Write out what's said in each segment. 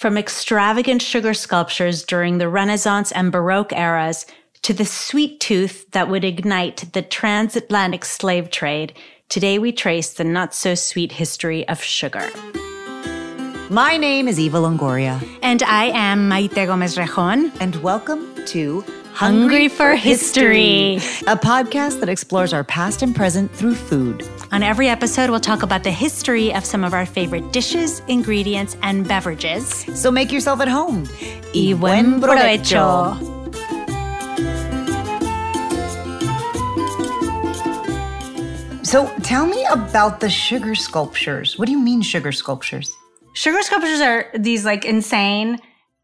From extravagant sugar sculptures during the Renaissance and Baroque eras to the sweet tooth that would ignite the transatlantic slave trade, today we trace the not so sweet history of sugar. My name is Eva Longoria. And I am Maite Gomez Rejon. And welcome to Hungry for History, a podcast that explores our past and present through food. On every episode, we'll talk about the history of some of our favorite dishes, ingredients, and beverages. So make yourself at home. Y buen provecho. So tell me about the sugar sculptures. What do you mean, sugar sculptures? Sugar sculptures are these like insane,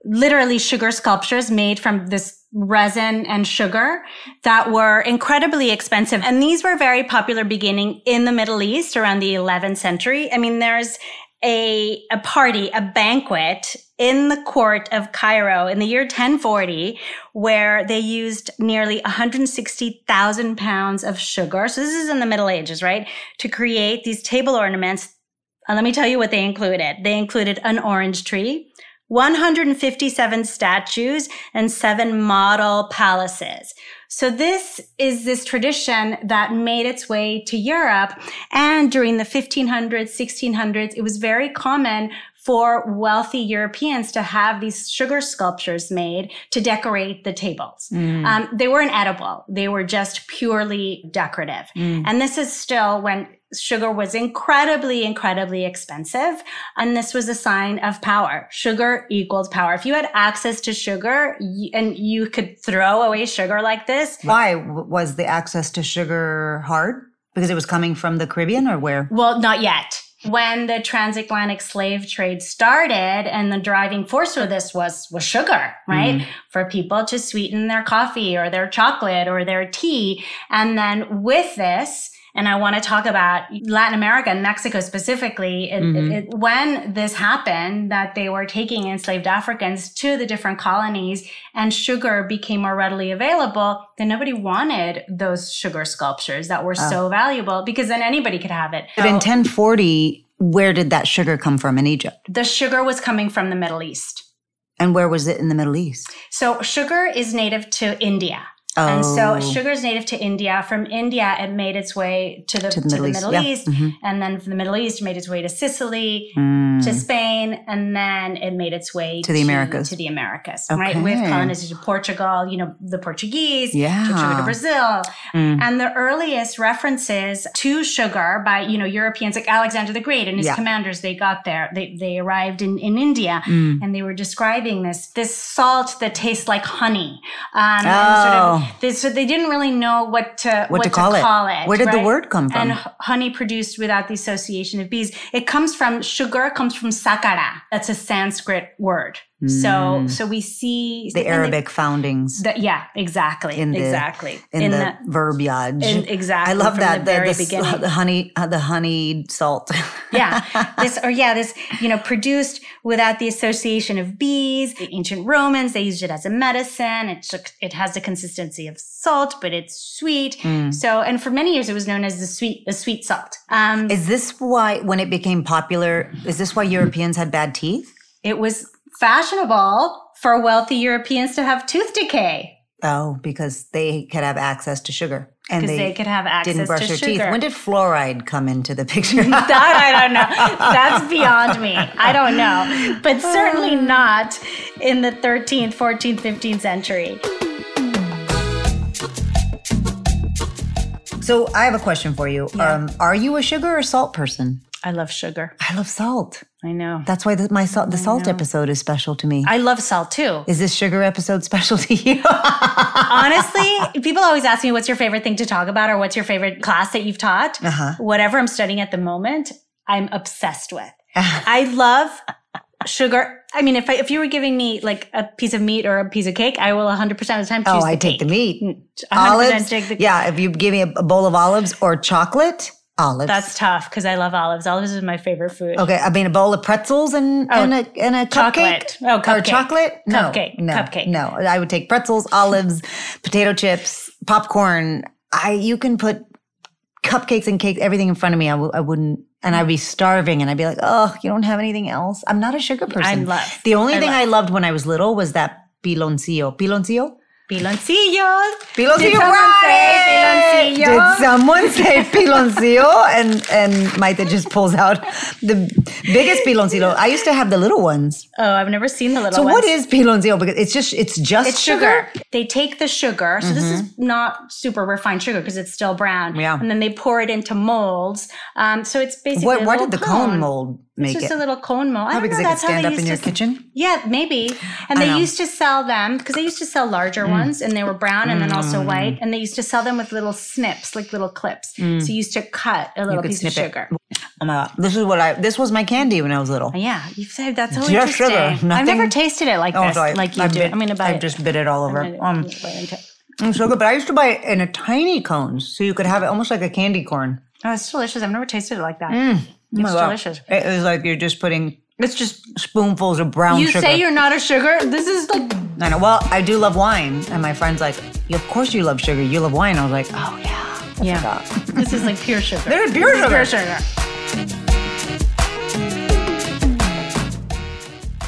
literally sugar sculptures made from this resin and sugar that were incredibly expensive. And these were very popular beginning in the Middle East around the 11th century. I mean, there's a, a party, a banquet in the court of Cairo in the year 1040, where they used nearly 160,000 pounds of sugar. So this is in the Middle Ages, right? To create these table ornaments. And let me tell you what they included. They included an orange tree, 157 statues and seven model palaces. So this is this tradition that made its way to Europe. And during the 1500s, 1600s, it was very common for wealthy Europeans to have these sugar sculptures made to decorate the tables. Mm. Um, they weren't edible. They were just purely decorative. Mm. And this is still when sugar was incredibly, incredibly expensive. And this was a sign of power. Sugar equals power. If you had access to sugar and you could throw away sugar like this. Why was the access to sugar hard? Because it was coming from the Caribbean or where? Well, not yet when the transatlantic slave trade started and the driving force for this was was sugar right mm-hmm. for people to sweeten their coffee or their chocolate or their tea and then with this and I want to talk about Latin America and Mexico specifically. It, mm-hmm. it, when this happened, that they were taking enslaved Africans to the different colonies and sugar became more readily available, then nobody wanted those sugar sculptures that were oh. so valuable because then anybody could have it. But so, in 1040, where did that sugar come from in Egypt? The sugar was coming from the Middle East. And where was it in the Middle East? So sugar is native to India. And so Oh. sugar is native to India. From India, it made its way to the, To the Middle East, yeah. East. Mhm. And then from the Middle East, it made its way to Sicily, Mm. to Spain, and then it made its way To the Americas. To the Americas, right? With Okay. colonization to Portugal, you know, the Portuguese, Yeah. took sugar to Brazil. Mm. And the earliest references to sugar by, you know, Europeans like Alexander the Great and his Yeah. commanders, they got there. They, they arrived in, in India Mm. and they were describing this, this salt that tastes like honey. Um, and Oh. They, so they didn't really know what to, What to call it. Where did the word come from? And honey produced without the association of bees. It comes from sugar comes from sakara. That's a Sanskrit word. So so we see Mm. the Arabic foundings the- yeah, exactly. in the exactly. in, the, verbiage. in- exactly, I love that the the, very the, beginning. the honey uh, the honeyed salt. yeah this or yeah this you know produced without the association of bees the ancient romans they used it as a medicine it took it has the consistency of salt but it's sweet Mm. so and for many years it was known as the sweet the sweet salt um Is this why when it became popular? Is this why Europeans had bad teeth? it was fashionable for wealthy europeans to have tooth decay Oh, because they could have access to sugar and because they, could have access didn't brush to their sugar teeth. When did fluoride come into the picture? that I don't know. That's beyond me. I don't know. But certainly not in the 13th, 14th, 15th century. so I have a question for you. Um, are you a sugar or salt person? I love sugar. I love salt. I know. That's why the, my salt, the salt episode is special to me. I love salt too. is this sugar episode special to you? Honestly, people always ask me what's your favorite thing to talk about or what's your favorite class that you've taught. Uh-huh. Whatever I'm studying at the moment, I'm obsessed with. I love sugar. I mean, if I, if you were giving me like a piece of meat or a piece of cake, I will 100% of the time choose oh, I take the meat. 100% Olives. take the yeah, if you give me a bowl of olives or chocolate, olives. That's tough because I love olives. Olives is my favorite food. okay. I mean, a bowl of pretzels and Oh, and a and a chocolate. cupcake. Oh, or chocolate. No, Cupcake. No, Cupcake. No, I would take pretzels, olives, potato chips, popcorn. I you can put cupcakes and cakes, everything in front of me. I w- I wouldn't, and I'd be starving, and I'd be like, oh, you don't have anything else. I'm not a sugar person. I love- The only I thing love. I loved when I was little was that piloncillo. Piloncillo. Piloncillos. Piloncillo, Did someone say piloncillo? Did someone say piloncillo? And and Maite just pulls out the biggest piloncillo. I used to have the little ones. Oh, I've never seen the little So ones. So what is piloncillo? Because it's just it's just It's sugar. They take the sugar. So this is not super refined sugar because it's still brown. Mm-hmm. Yeah. And then they pour it into molds. Um, so it's basically What, why did the cone, cone mold It's just it? a little cone mold. I don't because know. they could stand they up in your to- kitchen. Yeah, maybe. And I they know. Mm. used to sell them because they used to sell larger ones and they were brown and then also white. And they used to sell them with little snips, like little clips. So you used to cut a little Mm. piece of snip it. sugar. Oh my god! This is what I. This was my candy when I was little. Yeah, you've said that's so Just interesting. sugar, I've never tasted it like Oh, this, like you I do. bit, I'm gonna buy I just bit it all over. I'm gonna- Um, I'm gonna buy it. so good, but I used to buy it in a tiny cones, so you could have it almost like a candy corn. Oh, it's delicious. I've never tasted it like that. It's delicious. It was like you're just putting. It's just spoonfuls of brown sugar. You sugar. say you're not a sugar. This is like I know. Well, I do love wine, and my friend's like, "Of course you love sugar. You love wine." I was like, "Oh yeah, I Yeah. forgot." this is like pure sugar. Is pure This sugar. Pure sugar.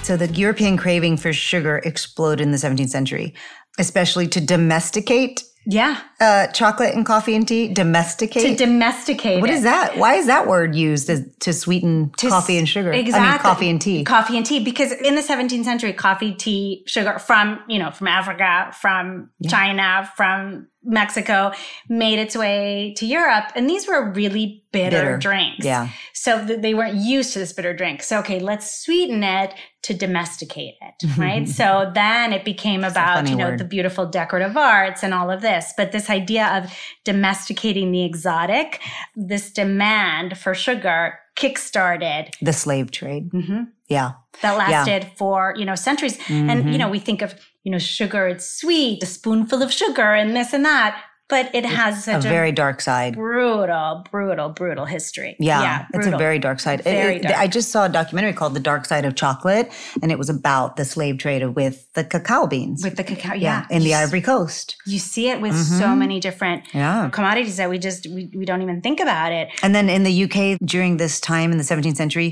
So the European craving for sugar exploded in the 17th century, especially to domesticate Yeah. uh, chocolate and coffee and tea. Domesticate. To domesticate. What it. is that? Why is that word used as, to sweeten To coffee and sugar? Exactly. I mean, coffee and tea. Coffee and tea. Because in the 17th century, coffee, tea, sugar from, you know, from Africa, from China, from Mexico made its way to Europe. And these were really bitter, Bitter. drinks. Yeah. So th- they weren't used to this bitter drink. So, okay, let's sweeten it to domesticate it, right? so then it became about, you know, word. the beautiful decorative arts and all of this. But this idea of domesticating the exotic, this demand for sugar kickstarted the slave trade. Mhm. Yeah. that Yeah. Mm-hmm. lasted for you know centuries and you know we think of you know sugar it's sweet a spoonful of sugar and this and that but it has A such a, very dark side. brutal brutal brutal history Yeah, it's a very dark side. Very it- dark. I just saw a documentary called The Dark Side of Chocolate, and it was about the slave trade with the cacao beans. with the cacao yeah, in the Ivory Coast. you see it with so many different Yeah. commodities that we just we, we don't even think about it And then in the UK during this time in the 17th century,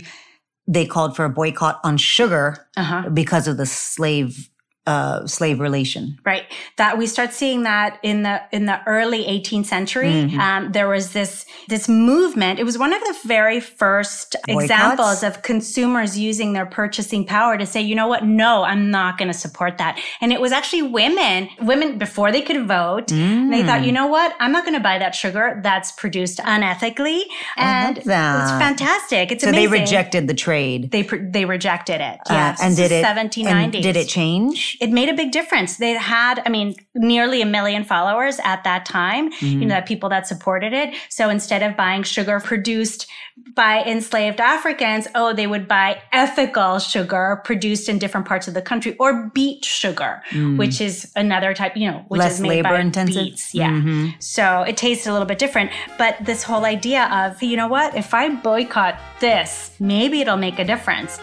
they called for a boycott on sugar uh-huh because of the slave uh, slave relation. Right. That we start seeing that in the in the early 18th century. Mm-hmm. Um, there was this this movement. It was one of the very first Boycotts? examples of consumers using their purchasing power to say, you know what? No, I'm not going to support that. And it was actually women, women before they could vote. They thought, Mm. you know what? I'm not going to buy that sugar that's produced unethically. And it's fantastic. It's so amazing. they rejected the trade. They they rejected it. Uh, and did it 1790s. and did it change? It made a big difference. They had, I mean, nearly a million followers at that time, Mm-hmm. you know, that people that supported it. So instead of buying sugar produced by enslaved Africans, oh, they would buy ethical sugar produced in different parts of the country or beet sugar, which is another type, you know, which Mm. Less is made by labor intensive? beets. Yeah. Mhm. So it tastes a little bit different. But this whole idea of, you know what, if I boycott this, maybe it'll make a difference.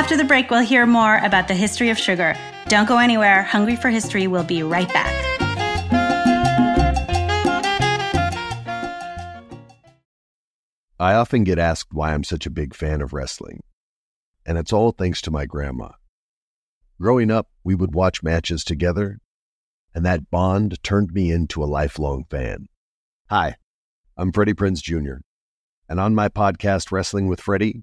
After the break, we'll hear more about the history of sugar. Don't go anywhere. Hungry for History will be right back. I often get asked why I'm such a big fan of wrestling, and it's all thanks to my grandma. Growing up, we would watch matches together, and that bond turned me into a lifelong fan. Hi, I'm Freddie Prinze Jr., and on my podcast, Wrestling with Freddie,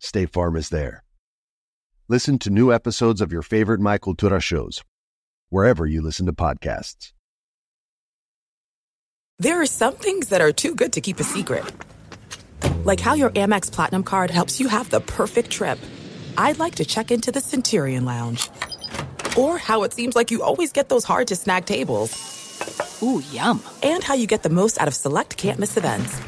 State Farm is there. Listen to new episodes of your favorite My Cultura shows, wherever you listen to podcasts. There are some things that are too good to keep a secret. Like how your Amex Platinum card helps you have the perfect trip. I'd like to check into the Centurion Lounge. Or how it seems like you always get those hard to snag tables. Ooh, yum. And how you get the most out of select can't miss events.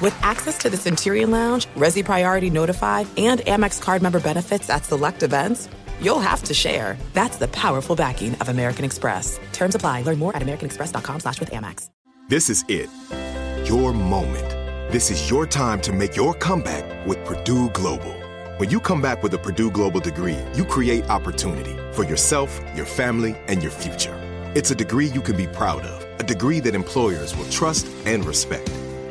With access to the Centurion Lounge, Resy Priority Notify, and Amex card member benefits at select events, you'll have to share. That's the powerful backing of American Express. Terms apply. Learn more at americanexpress.com slash with Amex. This is it. Your moment. This is your time to make your comeback with Purdue Global. When you come back with a Purdue Global degree, you create opportunity for yourself, your family, and your future. It's a degree you can be proud of, a degree that employers will trust and respect.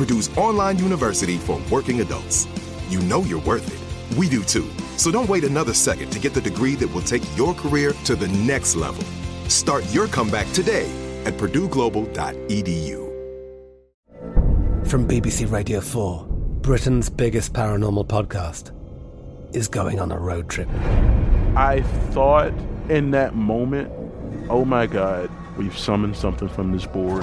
Purdue's online university for working adults. You know you're worth it. We do too. So don't wait another second to get the degree that will take your career to the next level. Start your comeback today at purdueglobal.edu. From BBC Radio 4, Britain's biggest paranormal podcast is going on a road trip. I thought in that moment, oh my God, we've summoned something from this board.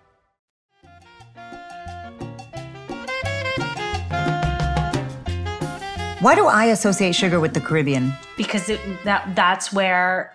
Why do I associate sugar with the Caribbean? because it, that that's where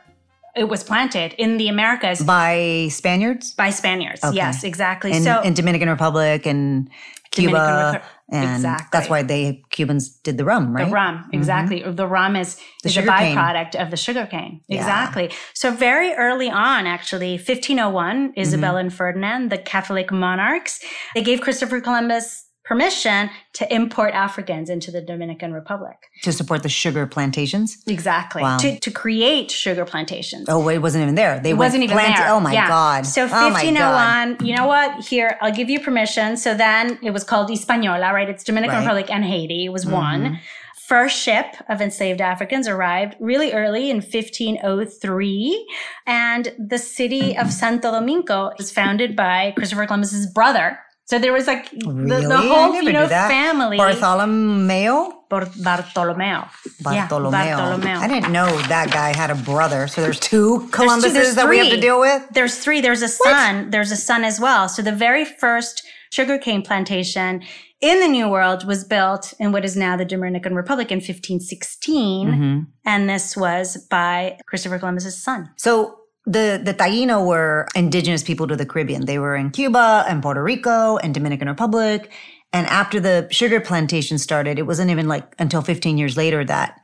it was planted in the Americas by Spaniards. by Spaniards. Okay. Yes, exactly. In, so in Dominican Republic and Cuba, Dominican and Exactly. that's why they Cubans did the rum, right? The rum, exactly. The rum is, The is a sugar cane. byproduct of the sugar cane. Yeah. Exactly. So very early on, actually, 1501, Mm-hmm. Isabella and Ferdinand, the Catholic monarchs, they gave Christopher Columbus permission to import Africans into the Dominican Republic. to support the sugar plantations. Exactly. Wow. To, to create sugar plantations. Oh, it wasn't even there. They it wasn't even plant- there. Oh my Yeah. god. So Oh 1501, you know what? Here, I'll give you permission. So then it was called Hispaniola, right? It's Dominican Right. Republic and Haiti. It was Mhm. one. First ship of enslaved Africans arrived really early in 1503. And the city of Santo Domingo was founded by Christopher Columbus's brother. So there was like the, Really? the whole, you know, family. Bartholomew. Bar- Bartolomeo. Yeah, Bartolomeo. Bartolomeo. I didn't know that guy had a brother. So there's two There's two- Columbuses there's that we have to deal with. There's three. There's a son. There's a son as well. So the very first sugarcane plantation in the New World was built in what is now the Dominican Republic in 1516. Mm-hmm. And this was by Christopher Columbus's son. So the the Taino were indigenous people to the Caribbean. They were in Cuba and Puerto Rico and Dominican Republic. And after the sugar plantation started, it wasn't even like until 15 years later that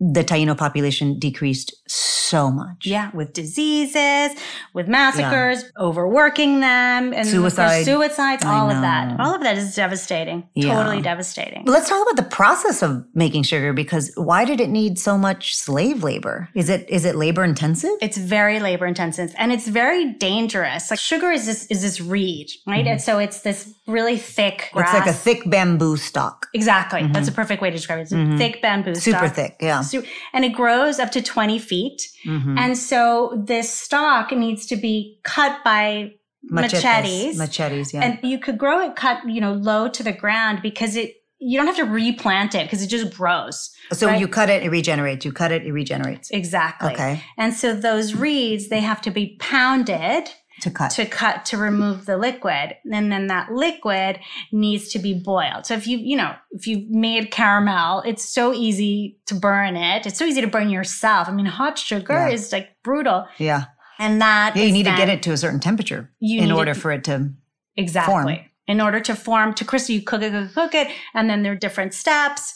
the Taino population decreased so much. Yeah, with diseases, with massacres, overworking them, and Suicide. suicides, all of that. All of that is devastating. Yeah. Totally devastating. But let's talk about the process of making sugar because why did it need so much slave labor? Is it is it labor intensive? It's very labor intensive and it's very dangerous. Like sugar is this is this reed, right? And so it's this really thick grass. Mm-hmm. It's like a thick bamboo stalk. Exactly. That's a perfect way to describe it. It's a Mhm. thick bamboo Super stalk. thick, yeah. And it grows up to 20 feet. Mhm. And so this stalk needs to be cut by machetes. Machetes, yeah. And you could grow it cut, you know, low to the ground because it you don't have to replant it because it just grows. so right? you cut it, it regenerates. You cut it, it regenerates. Exactly. Okay. And so those reeds, they have to be pounded To cut. to cut to remove the liquid. And then that liquid needs to be boiled. So if you, you know, if you've made caramel, it's so easy to burn it. It's so easy to burn yourself. I mean, hot sugar Yeah. is like brutal. Yeah. And that Yeah, you need to get it to a certain temperature in order it- for it to Exactly. form. In order to form to crystal, you cook it, cook it, cook it, and then there are different steps,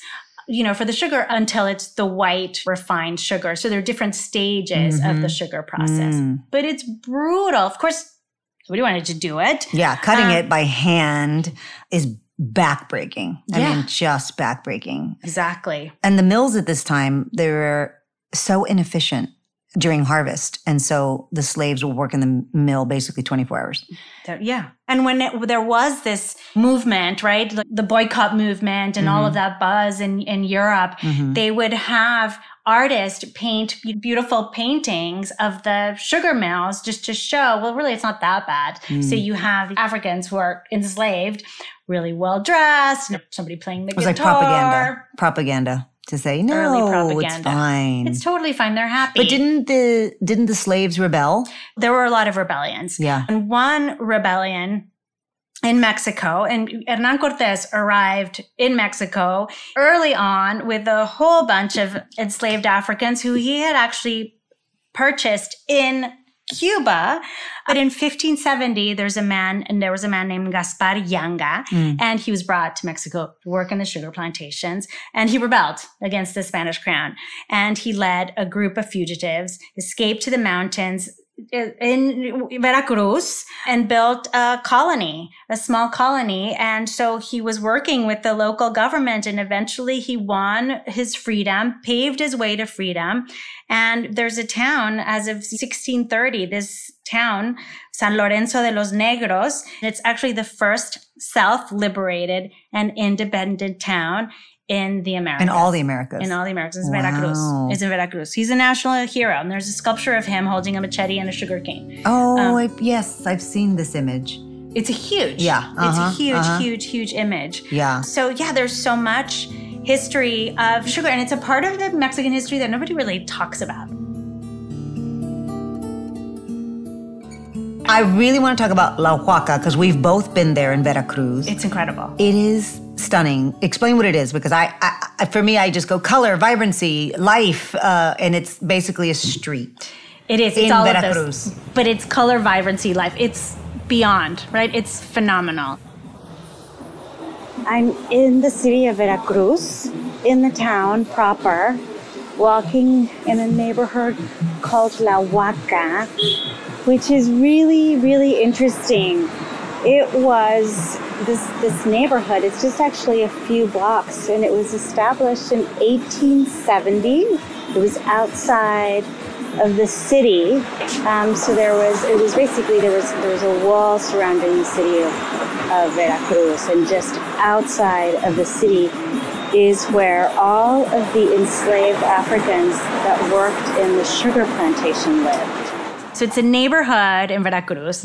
you know, for the sugar until it's the white refined sugar. So there are different stages of the Mhm. sugar process. Mm. But it's brutal. Of course, somebody wanted to do it. Yeah, cutting Um, it by hand is backbreaking. I Yeah. mean, just backbreaking. Exactly. And the mills at this time, they were so inefficient during harvest. And so the slaves will work in the mill basically 24 hours. There- yeah. And when it, there was this movement, right, like the boycott movement and all Mhm. of that buzz in, in Europe, Mhm. they would have artists paint beautiful paintings of the sugar mills just to show, well, really, it's not that bad. Mm. So you have Africans who are enslaved, really well dressed, somebody playing the It was like propaganda. Propaganda to say, no, Early it's fine. It's totally fine. They're happy. but didn't the didn't the slaves rebel? there were a lot of rebellions. Yeah. And one rebellion in Mexico, and Hernan Cortes arrived in Mexico early on with a whole bunch of enslaved Africans who he had actually purchased in Cuba. But in 1570, there's a man, and there was a man named Gaspar Yanga, Mm. and he was brought to Mexico to work in the sugar plantations, and he rebelled against the Spanish crown. And he led a group of fugitives, escaped to the mountains in Veracruz and built a colony, a small colony. And so he was working with the local government and eventually he won his freedom, paved his way to freedom. And there's a town as of 1630, this town, San Lorenzo de los Negros. It's actually the first self-liberated and independent town in the Americas. In all the Americas. In all the Americas. It's Wow. Veracruz. It's in Veracruz. He's a national hero. And there's a sculpture of him holding a machete and a sugar cane. Oh, Um, I, yes, I've seen this image. It's a huge. Yeah, It's uh-huh, a huge, uh-huh. huge, huge image. Yeah. So yeah, there's so much history of sugar, and it's a part of the Mexican history that nobody really talks about. I really want to talk about La Huaca because we've both been there in Veracruz. It's incredible. It is stunning. Explain what it is because I, I, I for me, I just go color, vibrancy, life, uh, and it's basically a street. It is. It's In all of Veracruz. this. But it's color vibrancy life. It's beyond, right? It's phenomenal. I'm in the city of Veracruz, in the town proper, walking in a neighborhood called La Huaca, which is really, really interesting. It was this this neighborhood. It's just actually a few blocks, and it was established in 1870. It was outside of the city, um, so there was it was basically there was there was a wall surrounding the city of, of Veracruz, and just outside of the city is where all of the enslaved Africans that worked in the sugar plantation lived. So it's a neighborhood in Veracruz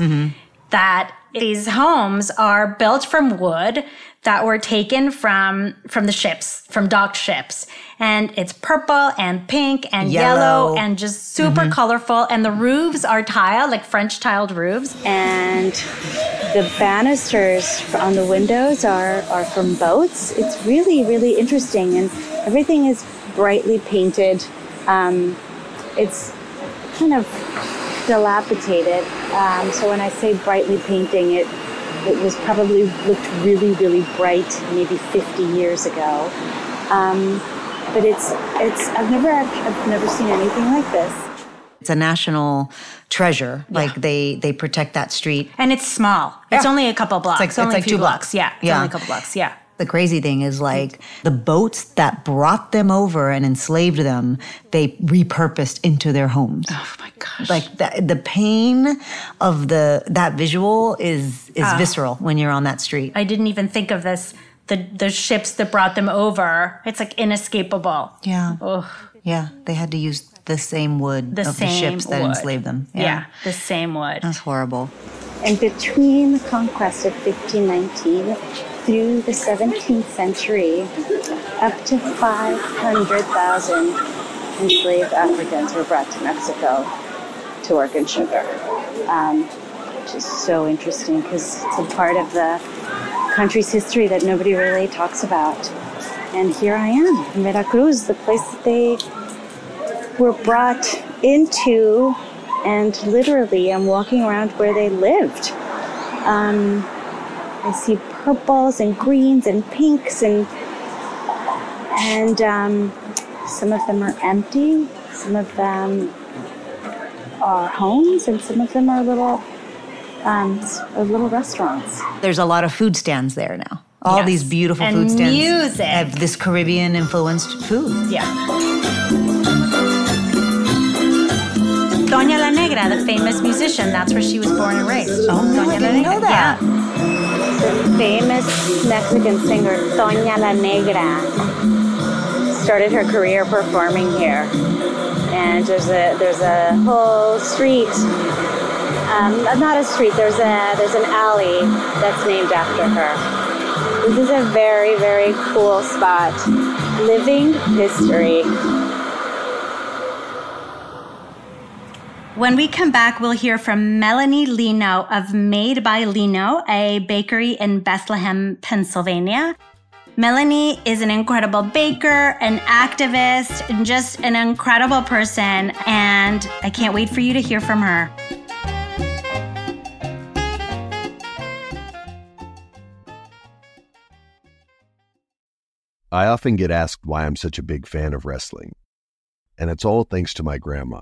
that these homes are built from wood that were taken from from the ships, from docked ships. And it's purple and pink and yellow, Yellow. and just super colorful. And the roofs are tiled, like French tiled roofs. and the banisters on the windows are, are from boats. It's really, really interesting, and everything is brightly painted. Um, it's kind of dilapidated. Um, so when I say brightly painting, it it was probably looked really, really bright maybe 50 years ago. Um, but it's it's I've never I've never seen anything like this. It's a national treasure. Like they they protect that street. And it's small. It's only a couple blocks. It's like- only it's like a few two blocks. Yeah. It's Yeah. only a couple blocks. Yeah. The crazy thing is like the boats that brought them over and enslaved them, they repurposed into their homes. Oh my gosh. Like that, the pain of the that visual is is Ah. visceral when you're on that street. I didn't even think of this. The the ships that brought them over. It's like inescapable. Yeah. Ugh. Yeah, they had to use the same wood The of same the ships that wood. enslaved them. Yeah. the same wood. That's horrible. And between the conquest of 1519 through the 17th century, up to 500,000 enslaved Africans were brought to Mexico to work in sugar, um, which is so interesting because it's a part of the country's history that nobody really talks about. And here I am in Veracruz, the place that they were brought into, and literally I'm walking around where they lived. Um, I see purples and greens and pinks and and um, some of them are empty. Some of them are homes, and some of them are little um, are little restaurants. There's a lot of food stands there now. All Yes. these beautiful And food stands music. have this Caribbean influenced food. Yeah. Toña La Negra, the famous musician, that's where she was born and raised. Oh, Toña I didn't know that. The famous Mexican singer Toña La Negra started her career performing here, and there's a there's a whole street. Um, not a street. There's a there's an alley that's named after her. This is a very very cool spot. Living history. When we come back, we'll hear from Melanie Lino of Made by Lino, a bakery in Bethlehem, Pennsylvania. Melanie is an incredible baker, an activist, and just an incredible person. And I can't wait for you to hear from her. I often get asked why I'm such a big fan of wrestling, and it's all thanks to my grandma.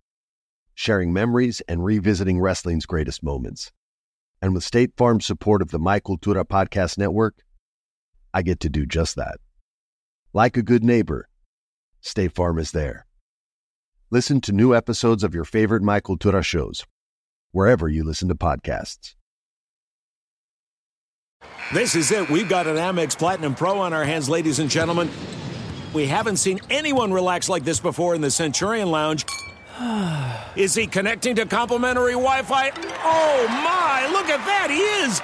sharing memories and revisiting wrestling's greatest moments. And with State Farm's support of the My Cultura Podcast Network, I get to do just that. Like a good neighbor, State Farm is there. Listen to new episodes of your favorite My Cultura shows, wherever you listen to podcasts. This is it. We've got an Amex Platinum Pro on our hands, ladies and gentlemen. We haven't seen anyone relax like this before in the Centurion Lounge. Is he connecting to complimentary Wi Fi? Oh my, look at that, he is!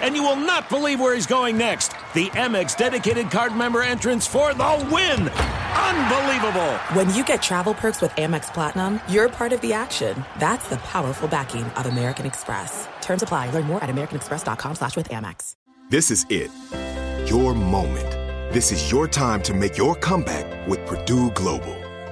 And you will not believe where he's going next. The Amex dedicated card member entrance for the win! Unbelievable! When you get travel perks with Amex Platinum, you're part of the action. That's the powerful backing of American Express. Terms apply. Learn more at americanexpress.com slash with Amex. This is it. Your moment. This is your time to make your comeback with Purdue Global.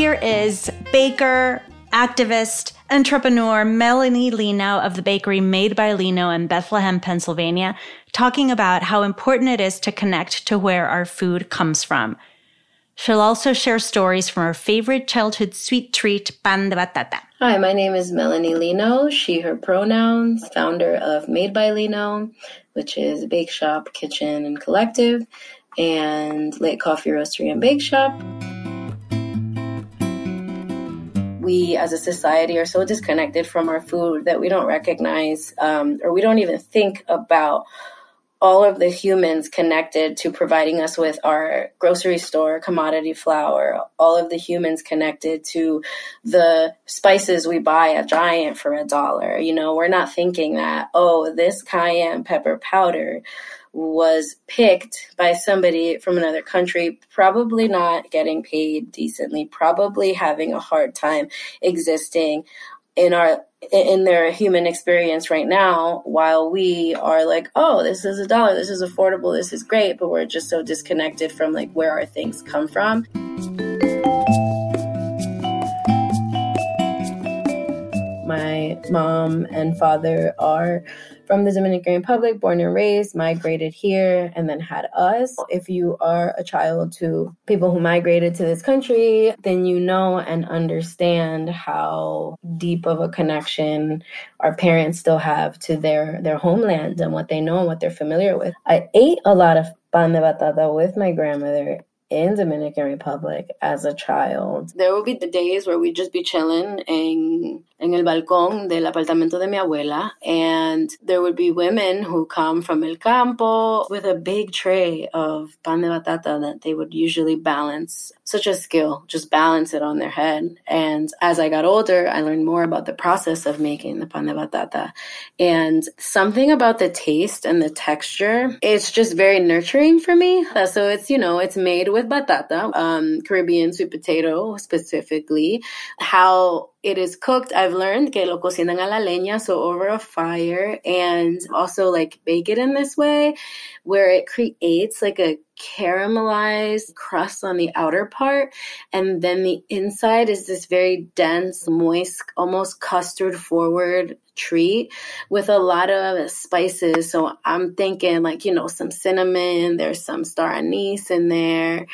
Here is baker, activist, entrepreneur Melanie Lino of the bakery Made by Lino in Bethlehem, Pennsylvania, talking about how important it is to connect to where our food comes from. She'll also share stories from her favorite childhood sweet treat, pan de batata. Hi, my name is Melanie Lino, she, her pronouns, founder of Made by Lino, which is a bake shop, kitchen, and collective, and late coffee roastery and bake shop we as a society are so disconnected from our food that we don't recognize um, or we don't even think about all of the humans connected to providing us with our grocery store commodity flour, all of the humans connected to the spices we buy at Giant for a dollar. You know, we're not thinking that, oh, this cayenne pepper powder was picked by somebody from another country, probably not getting paid decently, probably having a hard time existing in our in their human experience right now while we are like oh this is a dollar this is affordable this is great but we're just so disconnected from like where our things come from. My mom and father are from the Dominican Republic, born and raised, migrated here, and then had us. If you are a child to people who migrated to this country, then you know and understand how deep of a connection our parents still have to their their homeland and what they know and what they're familiar with. I ate a lot of pan de batata with my grandmother in Dominican Republic as a child. There would be the days where we'd just be chilling in en el balcón del apartamento de mi abuela and there would be women who come from el campo with a big tray of pan de batata that they would usually balance. Such a skill, just balance it on their head. And as I got older, I learned more about the process of making the pan de batata and something about the taste and the texture. It's just very nurturing for me. So it's, you know, it's made with with batata, um, Caribbean sweet potato specifically, how it is cooked. I've learned que lo cocinan a la leña, so over a fire, and also like bake it in this way where it creates like a caramelized crust on the outer part. And then the inside is this very dense, moist, almost custard forward treat with a lot of spices. So I'm thinking like, you know, some cinnamon, there's some star anise in there.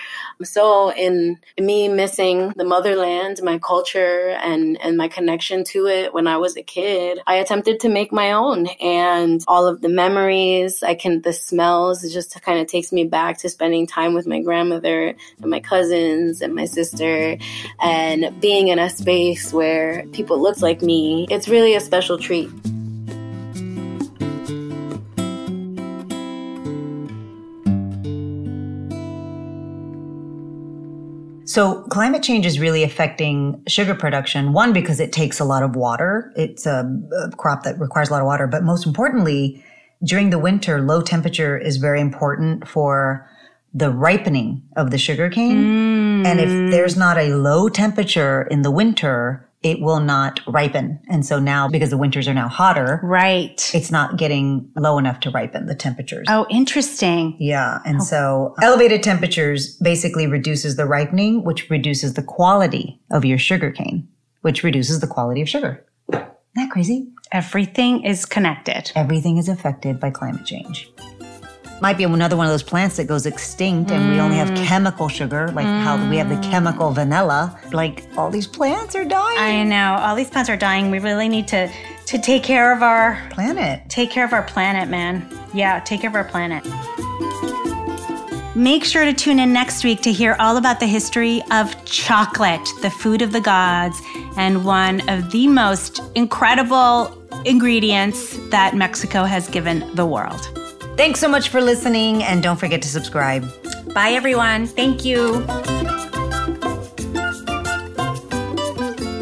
So in me missing the motherland, my culture and, and my connection to it when I was a kid, I attempted to make my own and all of the memories, I can, the smells, it just kind of takes me back to spending time with my grandmother and my cousins and my sister and being in a space where people looked like me. It's really a special treat. So climate change is really affecting sugar production. One, because it takes a lot of water. It's a, a, crop that requires a lot of water. But most importantly, during the winter, low temperature is very important for the ripening of the sugar cane. Mm. And if there's not a low temperature in the winter, it will not ripen. And so now, because the winters are now hotter, right, it's not getting low enough to ripen the temperatures. Oh, interesting. Yeah. And oh. so elevated temperatures basically reduces the ripening, which reduces the quality of your sugar cane, which reduces the quality of sugar. Isn't that crazy? Everything is connected. Everything is affected by climate change might be another one of those plants that goes extinct and mm. we only have mm. chemical sugar, like mm. how we have the chemical vanilla. Like all these plants are dying. I know. All these plants are dying. We really need to to take care of our planet. Take care of our planet, man. Yeah, take care of our planet. Make sure to tune in next week to hear all about the history of chocolate, the food of the gods, and one of the most incredible ingredients that Mexico has given the world. Thanks so much for listening, and don't forget to subscribe. Bye, everyone. Thank you.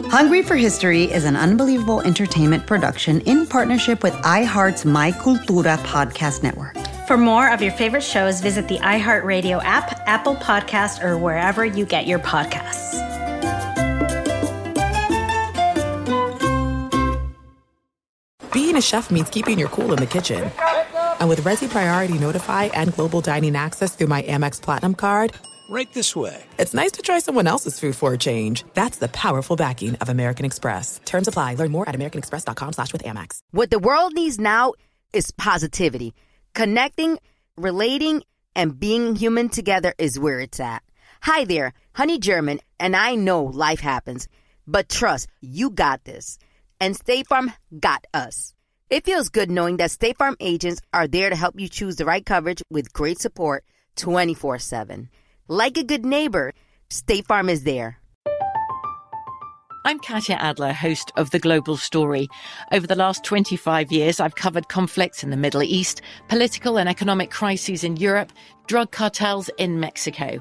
Hungry for History is an unbelievable entertainment production in partnership with iHeart's My Cultura podcast network. For more of your favorite shows, visit the iHeartRadio app, Apple Podcast, or wherever you get your podcasts. Being a chef means keeping your cool in the kitchen. And with Resy Priority Notify and Global Dining Access through my Amex Platinum card, right this way. It's nice to try someone else's food for a change. That's the powerful backing of American Express. Terms apply. Learn more at americanexpress.com slash with Amex. What the world needs now is positivity. Connecting, relating, and being human together is where it's at. Hi there, Honey German, and I know life happens, but trust, you got this. And State Farm got us. It feels good knowing that State Farm agents are there to help you choose the right coverage with great support 24 7. Like a good neighbor, State Farm is there. I'm Katya Adler, host of The Global Story. Over the last 25 years, I've covered conflicts in the Middle East, political and economic crises in Europe, drug cartels in Mexico.